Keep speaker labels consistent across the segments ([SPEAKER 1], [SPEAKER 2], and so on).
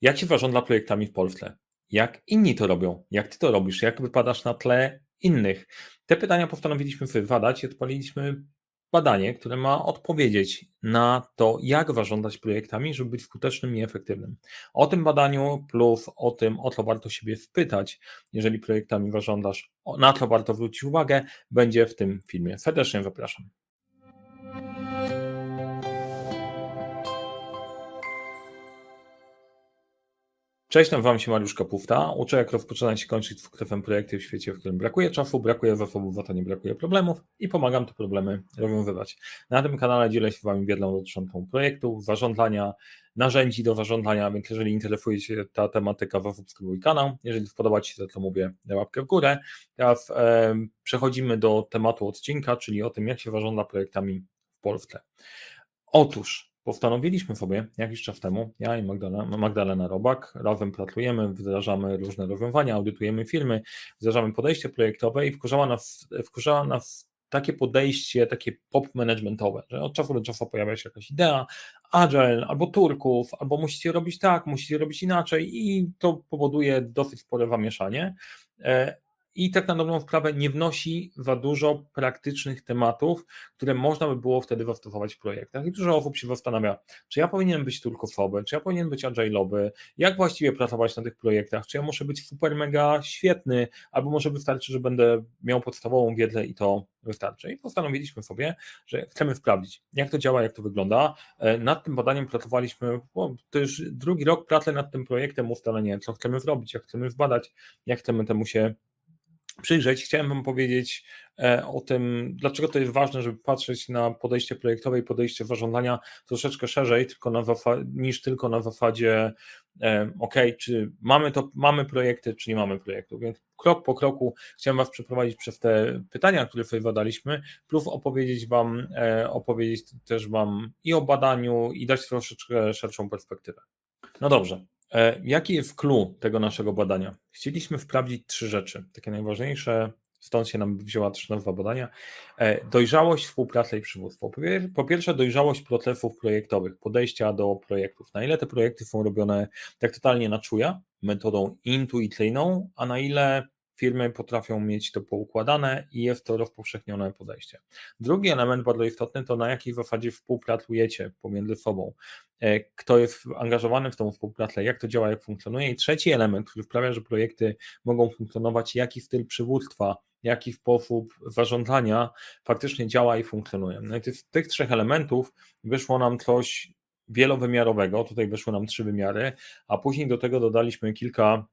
[SPEAKER 1] Jak się zarządza projektami w Polsce? Jak inni to robią? Jak ty to robisz? Jak wypadasz na tle innych? Te pytania postanowiliśmy wywalać i odpaliliśmy badanie, które ma odpowiedzieć na to, jak zarządzać projektami, żeby być skutecznym i efektywnym. O tym badaniu plus o tym, o co warto siebie wpytać, jeżeli projektami zarządzasz, na co warto zwrócić uwagę, będzie w tym filmie. Serdecznie zapraszam. Cześć, nazywam się Mariusz Kapufta. Uczę, jak rozpoczynać i kończyć dwukrefem projekty w świecie, w którym brakuje czasu, brakuje zasobów, za to nie brakuje problemów i pomagam te problemy rozwiązywać. Na tym kanale dzielę się z Wami wiedzą dotyczącą projektów, zarządzania, narzędzi do zarządzania, więc jeżeli interesuje Cię ta tematyka, zasubskrybuj kanał. Jeżeli spodoba Ci się to, co mówię, łapkę w górę. Teraz e, przechodzimy do tematu odcinka, czyli o tym, jak się zarządza projektami w Polsce. Otóż Postanowiliśmy sobie jakiś czas temu, ja i Magdalena, Magdalena Robak, razem pracujemy, wdrażamy różne rozwiązania, audytujemy firmy, wdrażamy podejście projektowe i wkurzała nas, wkurzała nas takie podejście, takie pop managementowe, że od czasu do czasu pojawia się jakaś idea, agile, albo turków, albo musicie robić tak, musicie robić inaczej i to powoduje dosyć spore zamieszanie. I tak na dobrą sprawę nie wnosi za dużo praktycznych tematów, które można by było wtedy zastosować w projektach. I dużo osób się zastanawia, czy ja powinienem być turkofowy, czy ja powinien być agile'owy, jak właściwie pracować na tych projektach, czy ja muszę być super mega świetny, albo może wystarczy, że będę miał podstawową wiedzę i to wystarczy. I postanowiliśmy sobie, że chcemy sprawdzić, jak to działa, jak to wygląda. E, nad tym badaniem pracowaliśmy, o, to już drugi rok pracy nad tym projektem, ustalenie, co chcemy zrobić, jak chcemy zbadać, jak chcemy temu się przyjrzeć, chciałem Wam powiedzieć e, o tym, dlaczego to jest ważne, żeby patrzeć na podejście projektowe i podejście zarządzania troszeczkę szerzej tylko na niż tylko na zasadzie e, OK, czy mamy to, mamy projekty, czy nie mamy projektów. Więc krok po kroku chciałem Was przeprowadzić przez te pytania, które sobie badaliśmy, plus opowiedzieć Wam, e, opowiedzieć też Wam i o badaniu, i dać troszeczkę szerszą perspektywę. No dobrze, jaki jest clue tego naszego badania? Chcieliśmy sprawdzić trzy rzeczy, takie najważniejsze, stąd się nam wzięła też nazwa badania. E, dojrzałość, współpraca i przywództwo. Po pierwsze, dojrzałość procesów projektowych, podejścia do projektów. Na ile te projekty są robione tak totalnie na czuja, metodą intuicyjną, a na ile firmy potrafią mieć to poukładane i jest to rozpowszechnione podejście. Drugi element bardzo istotny to na jakiej zasadzie współpracujecie pomiędzy sobą, e, kto jest angażowany w tą współpracę, jak to działa, jak funkcjonuje. I trzeci element, który sprawia, że projekty mogą funkcjonować, jaki styl przywództwa, jaki sposób zarządzania faktycznie działa i funkcjonuje. No i z tych trzech elementów wyszło nam coś wielowymiarowego, tutaj wyszły nam trzy wymiary, a później do tego dodaliśmy kilka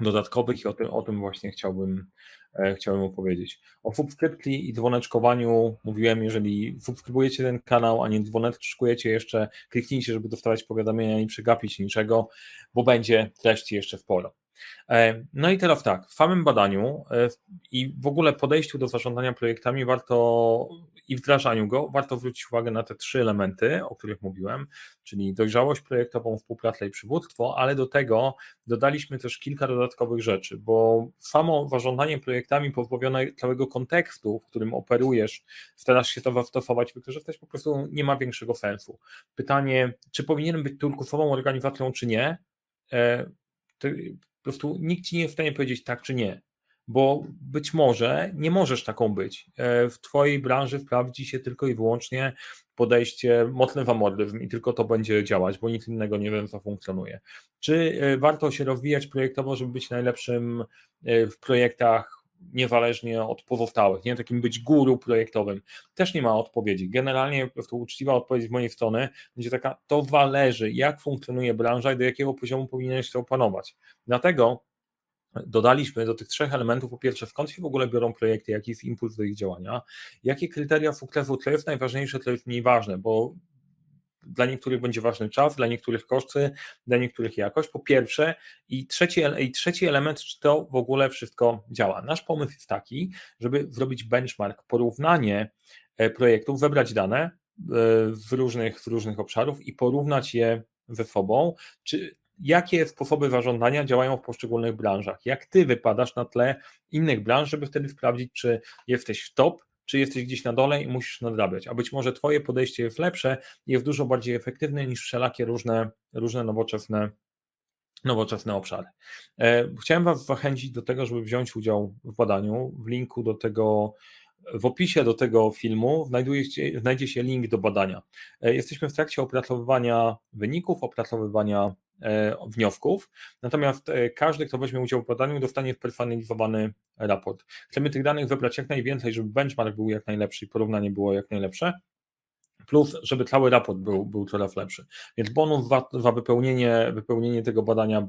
[SPEAKER 1] dodatkowych i o tym, o tym właśnie chciałbym, e, chciałbym opowiedzieć. O subskrypcji i dzwoneczkowaniu mówiłem, jeżeli subskrybujecie ten kanał, a nie dzwoneczkujecie jeszcze, kliknijcie, żeby dostawać powiadomienia i przegapić niczego, bo będzie treści jeszcze sporo. E, no i teraz tak, w samym badaniu e, i w ogóle podejściu do zarządzania projektami warto i wdrażaniu go, warto zwrócić uwagę na te trzy elementy, o których mówiłem, czyli dojrzałość projektową, współpracę i przywództwo, ale do tego dodaliśmy też kilka dodatkowych rzeczy, bo samo zarządzanie projektami pozbawione całego kontekstu, w którym operujesz, starasz się to zastosować, wykorzystać, po prostu nie ma większego sensu. Pytanie, czy powinienem być turkusową organizacją, czy nie, e, po prostu nikt ci nie jest w stanie powiedzieć tak czy nie, bo być może nie możesz taką być. E, w Twojej branży wprawdzi się tylko i wyłącznie podejście mocny wamordyzm i tylko to będzie działać, bo nic innego nie wiem, co funkcjonuje. Czy e, warto się rozwijać projektowo, żeby być najlepszym e, w projektach niezależnie od pozostałych, nie takim być guru projektowym. Też nie ma odpowiedzi. Generalnie to uczciwa odpowiedź z mojej strony będzie taka, to zależy, jak funkcjonuje branża i do jakiego poziomu powinieneś to opanować. Dlatego dodaliśmy do tych trzech elementów, po pierwsze, skąd się w ogóle biorą projekty, jaki jest impuls do ich działania, jakie kryteria sukcesu, co jest najważniejsze, co jest mniej ważne, bo dla niektórych będzie ważny czas, dla niektórych koszty, dla niektórych jakość. Po pierwsze, i trzeci, i trzeci element, czy to w ogóle wszystko działa. Nasz pomysł jest taki, żeby zrobić benchmark, porównanie e, projektów, wybrać dane e, w różnych, różnych obszarów i porównać je ze sobą, czy jakie sposoby zarządzania działają w poszczególnych branżach, jak ty wypadasz na tle innych branż, żeby wtedy sprawdzić, czy jesteś w top, czy jesteś gdzieś na dole i musisz nadrabiać, a być może twoje podejście jest lepsze i jest dużo bardziej efektywne niż wszelakie różne, różne nowoczesne nowoczesne obszary. E, chciałem Was zachęcić do tego, żeby wziąć udział w badaniu. W linku do tego, w opisie do tego filmu znajdzie się link do badania. E, jesteśmy w trakcie opracowywania wyników, opracowywania wniosków, natomiast każdy, kto weźmie udział w badaniu, dostanie spersonalizowany raport. Chcemy tych danych wybrać jak najwięcej, żeby benchmark był jak najlepszy i porównanie było jak najlepsze plus żeby cały raport był, był coraz lepszy. Więc bonus za, za wypełnienie, wypełnienie tego badania,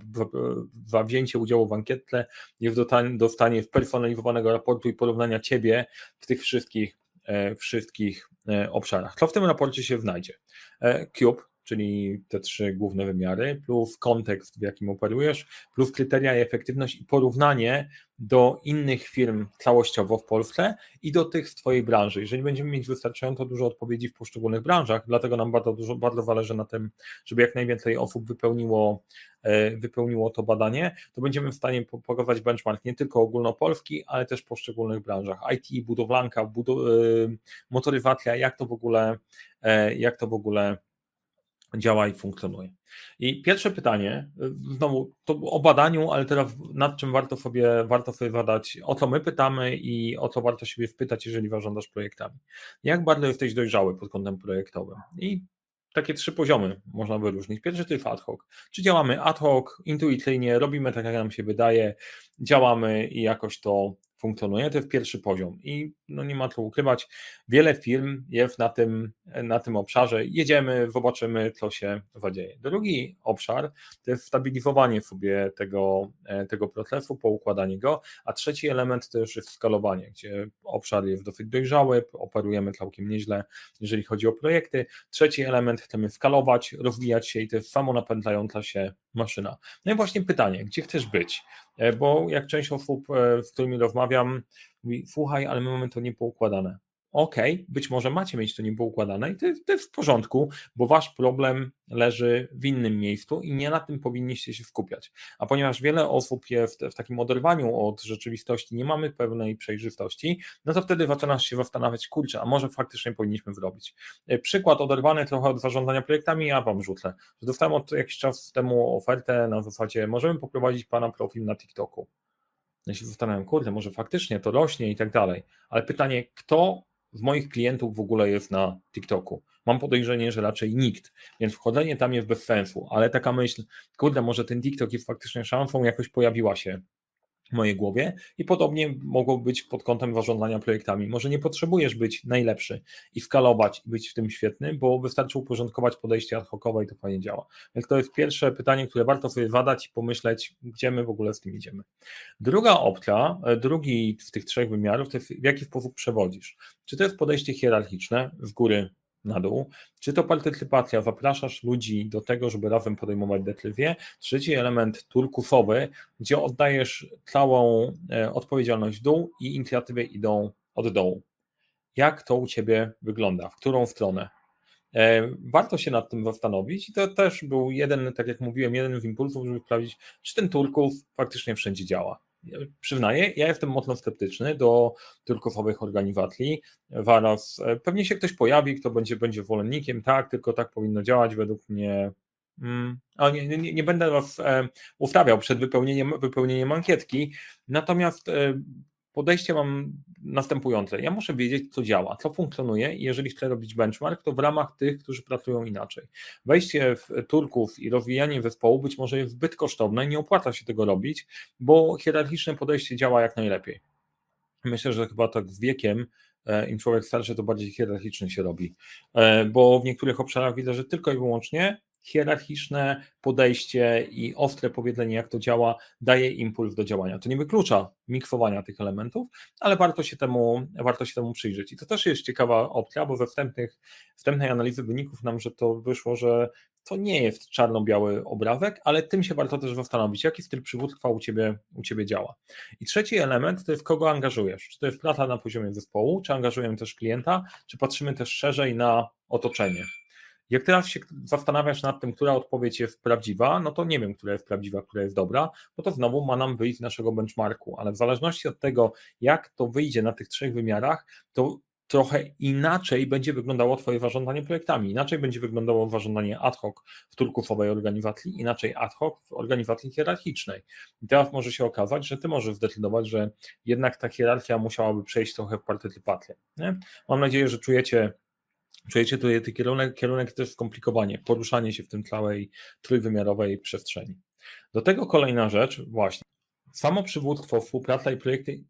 [SPEAKER 1] za wzięcie udziału w ankietce jest dostanie personalizowanego raportu i porównania Ciebie w tych wszystkich, e, wszystkich e, obszarach. Co w tym raporcie się znajdzie? E, Cube, czyli te trzy główne wymiary, plus kontekst, w jakim operujesz, plus kryteria i efektywność i porównanie do innych firm całościowo w Polsce i do tych z Twojej branży. Jeżeli będziemy mieć wystarczająco dużo odpowiedzi w poszczególnych branżach, dlatego nam bardzo dużo, bardzo zależy na tym, żeby jak najwięcej osób wypełniło, e, wypełniło to badanie, to będziemy w stanie pokazać benchmark nie tylko ogólnopolski, ale też w poszczególnych branżach. IT, budowlanka, budow e, motoryzacja, jak to w ogóle, e, jak to w ogóle działa i funkcjonuje. I pierwsze pytanie, znowu to o badaniu, ale teraz nad czym warto sobie, warto sobie o co my pytamy i o co warto siebie wpytać, jeżeli zarządzasz projektami. Jak bardzo jesteś dojrzały pod kątem projektowym? I takie trzy poziomy można wyróżnić. Pierwszy to jest ad hoc. Czy działamy ad hoc, intuicyjnie, robimy tak, jak nam się wydaje, działamy i jakoś to funkcjonuje, to jest pierwszy poziom i no nie ma co ukrywać, wiele firm jest na tym, na tym obszarze, jedziemy, zobaczymy, co się zadzieje. Drugi obszar to jest stabilizowanie sobie tego, e, tego procesu, poukładanie go, a trzeci element to już jest skalowanie, gdzie obszar jest dosyć dojrzały, operujemy całkiem nieźle, jeżeli chodzi o projekty. Trzeci element chcemy skalować, rozwijać się i to jest samo napędzająca się maszyna. No i właśnie pytanie, gdzie chcesz być? E, bo jak część osób, e, z którymi rozmawiam, mówi, słuchaj, ale my mamy to niepoukładane ok, być może macie mieć to niepoukładane i to, to jest w porządku, bo wasz problem leży w innym miejscu i nie na tym powinniście się skupiać. A ponieważ wiele osób jest w takim oderwaniu od rzeczywistości, nie mamy pewnej przejrzystości, no to wtedy zaczynasz się zastanawiać, kurczę, a może faktycznie powinniśmy zrobić. E, przykład oderwany trochę od zarządzania projektami, ja wam rzucę. Dostałem od jakiś czas temu ofertę na zasadzie, możemy poprowadzić pana profil na TikToku. Ja się zastanawiam, kurde, może faktycznie to rośnie i tak dalej, ale pytanie, kto z moich klientów w ogóle jest na TikToku. Mam podejrzenie, że raczej nikt, więc wchodzenie tam jest bez sensu, ale taka myśl, kurde, może ten TikTok jest faktycznie szansą, jakoś pojawiła się mojej głowie i podobnie mogło być pod kątem zarządzania projektami. Może nie potrzebujesz być najlepszy i skalować i być w tym świetny, bo wystarczy uporządkować podejście ad hocowe i to fajnie działa. Więc to jest pierwsze pytanie, które warto sobie zadać i pomyśleć, gdzie my w ogóle z tym idziemy. Druga opcja, e, drugi z tych trzech wymiarów, to jest w jaki sposób przewodzisz. Czy to jest podejście hierarchiczne, z góry na dół. Czy to partycypacja, zapraszasz ludzi do tego, żeby razem podejmować decyzje. Trzeci element turkusowy, gdzie oddajesz całą e, odpowiedzialność w dół i inicjatywy idą od dołu. Jak to u Ciebie wygląda? W którą stronę? E, warto się nad tym zastanowić i to też był jeden, tak jak mówiłem, jeden z impulsów, żeby sprawdzić, czy ten Turków faktycznie wszędzie działa przyznaję, ja jestem mocno sceptyczny do turkofowych organizacji. Zaraz e, pewnie się ktoś pojawi, kto będzie, będzie zwolennikiem, tak, tylko tak powinno działać według mnie. Mm, nie, nie, nie, będę was e, ustawiał przed wypełnieniem, wypełnieniem ankietki, natomiast e, podejście mam następujące. Ja muszę wiedzieć, co działa, co funkcjonuje i jeżeli chcę robić benchmark, to w ramach tych, którzy pracują inaczej. Wejście w Turków i rozwijanie zespołu być może jest zbyt kosztowne, nie opłaca się tego robić, bo hierarchiczne podejście działa jak najlepiej. Myślę, że chyba tak z wiekiem e, im człowiek starszy, to bardziej hierarchicznie się robi, e, bo w niektórych obszarach widzę, że tylko i wyłącznie hierarchiczne podejście i ostre powiedzenie, jak to działa, daje impuls do działania. To nie wyklucza miksowania tych elementów, ale warto się temu, warto się temu przyjrzeć. I to też jest ciekawa opcja, bo we wstępnych, wstępnej analizy wyników nam, że to wyszło, że to nie jest czarno-biały obrazek, ale tym się warto też zastanowić, jaki styl przywództwa u ciebie, u ciebie działa. I trzeci element to jest, kogo angażujesz. Czy to jest praca na poziomie zespołu, czy angażujemy też klienta, czy patrzymy też szerzej na otoczenie. Jak teraz się zastanawiasz nad tym, która odpowiedź jest prawdziwa, no to nie wiem, która jest prawdziwa, która jest dobra, bo to znowu ma nam wyjść z naszego benchmarku, ale w zależności od tego, jak to wyjdzie na tych trzech wymiarach, to trochę inaczej będzie wyglądało Twoje zarządzanie projektami. Inaczej będzie wyglądało zarządzanie ad hoc w turkufowej organizacji, inaczej ad hoc w organizacji hierarchicznej. I teraz może się okazać, że Ty możesz zdecydować, że jednak ta hierarchia musiałaby przejść trochę w partycypację. Mam nadzieję, że czujecie Czujecie tutaj ten kierunek, kierunek też skomplikowanie, poruszanie się w tym całej trójwymiarowej przestrzeni. Do tego kolejna rzecz, właśnie, samo przywództwo, współpraca i projekty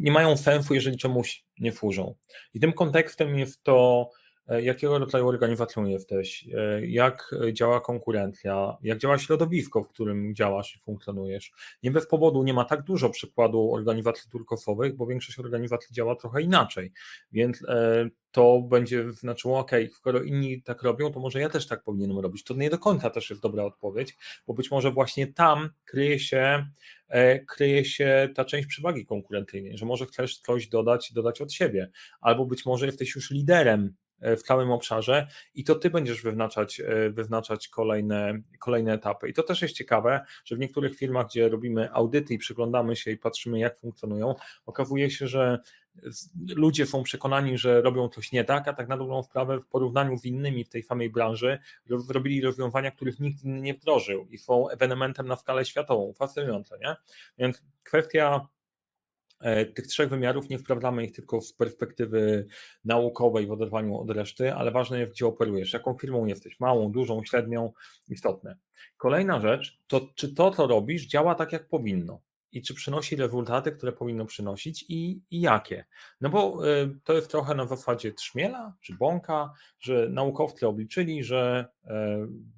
[SPEAKER 1] nie mają sensu, jeżeli czemuś nie służą. I tym kontekstem jest to, jakiego rodzaju organizacją jesteś, e, jak działa konkurencja, jak działa środowisko, w którym działasz i funkcjonujesz. Nie bez powodu nie ma tak dużo przykładu organizacji turkosowych, bo większość organizacji działa trochę inaczej, więc e, to będzie znaczyło, ok, skoro inni tak robią, to może ja też tak powinienem robić. To nie do końca też jest dobra odpowiedź, bo być może właśnie tam kryje się, e, kryje się ta część przewagi konkurencyjnej, że może chcesz coś dodać, dodać od siebie, albo być może jesteś już liderem e, w całym obszarze i to ty będziesz wyznaczać, e, wyznaczać kolejne, kolejne etapy. I to też jest ciekawe, że w niektórych firmach, gdzie robimy audyty i przyglądamy się i patrzymy, jak funkcjonują, okazuje się, że ludzie są przekonani, że robią coś nie tak, a tak na dobrą sprawę w porównaniu z innymi w tej samej branży robili rozwiązania, których nikt inny nie wdrożył i są ewenementem na skalę światową. Fascynujące, nie? Więc kwestia e, tych trzech wymiarów nie wprawdzamy ich tylko z perspektywy naukowej w oderwaniu od reszty, ale ważne jest, gdzie operujesz, jaką firmą jesteś, małą, dużą, średnią, istotne. Kolejna rzecz, to czy to, co robisz, działa tak, jak powinno i czy przynosi rezultaty, które powinno przynosić i, i jakie. No bo y, to jest trochę na zasadzie trzmiela czy bąka, że naukowcy obliczyli, że y,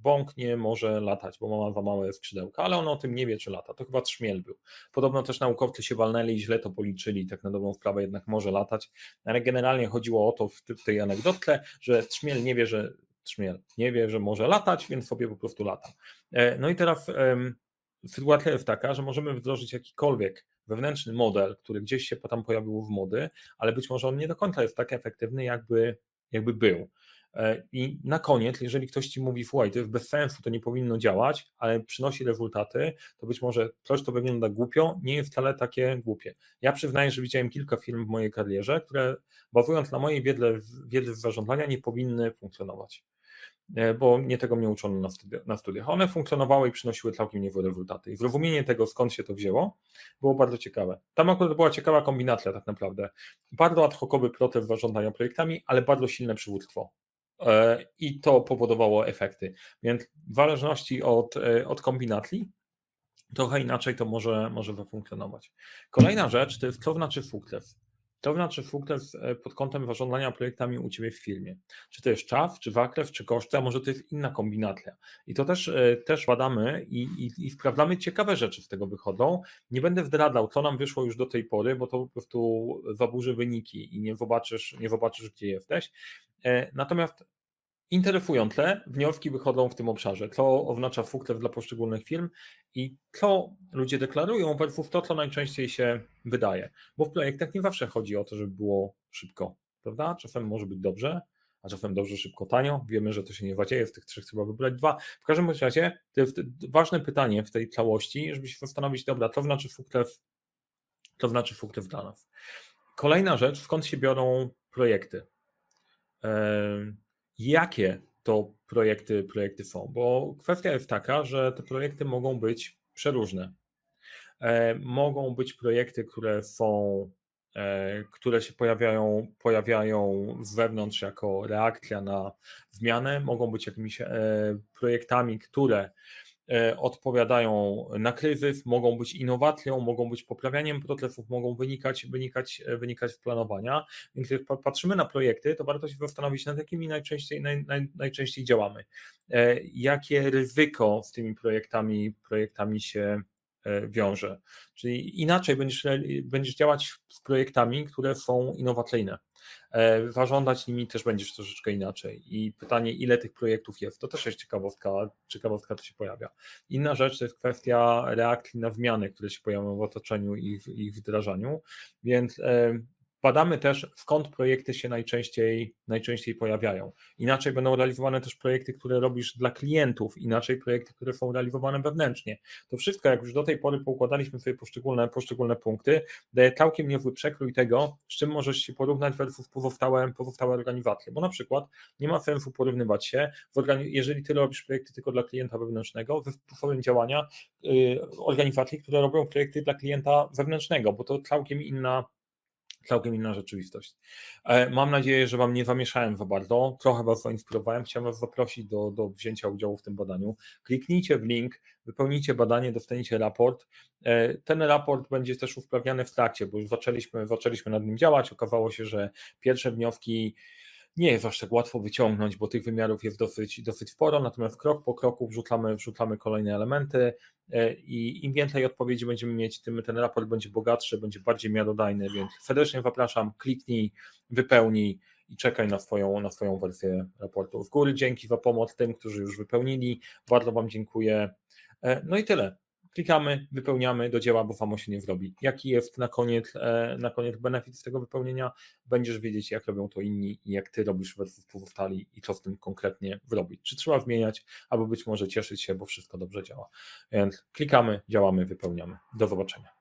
[SPEAKER 1] bąk nie może latać, bo ma za małe skrzydełka, ale on o tym nie wie, czy lata. To chyba trzmiel był. Podobno też naukowcy się walnęli i źle to policzyli, tak na dobrą sprawę jednak może latać, ale generalnie chodziło o to w, tej anegdotce, że trzmiel nie wie, że trzmiel nie wie, że może latać, więc sobie po prostu lata. E, no i teraz sytuacja jest taka, że możemy wdrożyć jakikolwiek wewnętrzny model, który gdzieś się tam pojawił w mody, ale być może on nie do końca jest tak efektywny, jakby, jakby był. E, I na koniec, jeżeli ktoś ci mówi, słuchaj, to jest bez sensu, to nie powinno działać, ale przynosi rezultaty, to być może coś, to wygląda głupio, nie jest wcale takie głupie. Ja przyznaję, że widziałem kilka firm w mojej karierze, które bazując na mojej wiedzy, wiedzy z zarządzania nie powinny funkcjonować. E, bo nie tego mnie uczono na, studiach. Na studiach. One funkcjonowały i przynosiły całkiem niezłe rezultaty. I zrozumienie tego, skąd się to wzięło, było bardzo ciekawe. Tam akurat była ciekawa kombinacja tak naprawdę. Bardzo ad hocowy proces zarządzania projektami, ale bardzo silne przywództwo. E, I to powodowało efekty. Więc w zależności od, e, od kombinacji, trochę inaczej to może, może. Kolejna rzecz to jest co znaczy sukces. To znaczy sukces e, pod kątem zarządzania projektami u Ciebie w firmie. Czy to jest czas, czy wakrew, czy koszty, a może to jest inna kombinacja. I to też, e, też badamy i, i, i sprawdzamy ciekawe rzeczy z tego wychodzą. Nie będę zdradzał, co nam wyszło już do tej pory, bo to po prostu zaburzy wyniki i nie zobaczysz, nie zobaczysz gdzie jesteś. E, natomiast interesujące wnioski wychodzą w tym obszarze, co oznacza sukces dla poszczególnych firm i co ludzie deklarują versus to, co najczęściej się wydaje. Bo w projektach nie zawsze chodzi o to, żeby było szybko, prawda? Czasem może być dobrze, a czasem dobrze, szybko, tanio. Wiemy, że to się nie zadzieje, z tych trzech trzeba wybrać dwa. W każdym razie to jest ważne pytanie w tej całości, żeby się zastanowić, dobra, to znaczy sukces, to znaczy sukces dla nas. Kolejna rzecz, skąd się biorą projekty? Jakie to projekty, projekty są, bo kwestia jest taka, że te projekty mogą być przeróżne. E, mogą być projekty, które są, e, które się pojawiają, pojawiają z wewnątrz jako reakcja na zmianę, mogą być jakimiś e, projektami, które odpowiadają na kryzys, mogą być innowacją, mogą być poprawianiem procesów, mogą wynikać, wynikać, e, wynikać z planowania. Więc jak patrzymy na projekty, to warto się zastanowić, nad jakimi najczęściej, naj, naj, najczęściej działamy. E, jakie ryzyko z tymi projektami, projektami się wiąże. Czyli inaczej będziesz, będziesz działać z projektami, które są innowacyjne. E, zarządzać nimi też będziesz troszeczkę inaczej. I pytanie, ile tych projektów jest, to też jest ciekawostka, ciekawostka to się pojawia. Inna rzecz to jest kwestia reakcji na zmiany, które się pojawią w otoczeniu i w ich wdrażaniu, więc e, Badamy też, skąd projekty się najczęściej, najczęściej pojawiają. Inaczej będą realizowane też projekty, które robisz dla klientów, inaczej projekty, które są realizowane wewnętrznie. To wszystko, jak już do tej pory poukładaliśmy sobie poszczególne, poszczególne punkty, daje całkiem niezły przekrój tego, z czym możesz się porównać versus pozostałe, pozostałe organizacje. Bo na przykład nie ma sensu porównywać się, jeżeli ty robisz projekty tylko dla klienta wewnętrznego, ze sposobem działania yy, organizacji, które robią projekty dla klienta wewnętrznego, bo to całkiem inna całkiem inna rzeczywistość. E, mam nadzieję, że Wam nie zamieszałem za bardzo, trochę Was zainspirowałem, chciałem Was zaprosić do, do wzięcia udziału w tym badaniu. Kliknijcie w link, wypełnijcie badanie, dostaniecie raport. E, ten raport będzie też usprawniany w trakcie, bo już zaczęliśmy, zaczęliśmy nad nim działać, okazało się, że pierwsze wnioski nie jest aż tak łatwo wyciągnąć, bo tych wymiarów jest dosyć, dosyć sporo, natomiast krok po kroku wrzucamy, wrzucamy kolejne elementy e, i im więcej odpowiedzi będziemy mieć, tym ten raport będzie bogatszy, będzie bardziej miarodajny, więc serdecznie zapraszam, kliknij, wypełnij i czekaj na swoją, na swoją wersję raportu. Z góry dzięki za pomoc tym, którzy już wypełnili, bardzo Wam dziękuję. E, no i tyle klikamy, wypełniamy do dzieła, bo samo się nie zrobi. Jaki jest na koniec, e, na koniec benefit z tego wypełnienia? Będziesz wiedzieć, jak robią to inni i jak ty robisz versus pozostali i co z tym konkretnie zrobić. Czy trzeba zmieniać, albo być może cieszyć się, bo wszystko dobrze działa. Więc klikamy, działamy, wypełniamy. Do zobaczenia.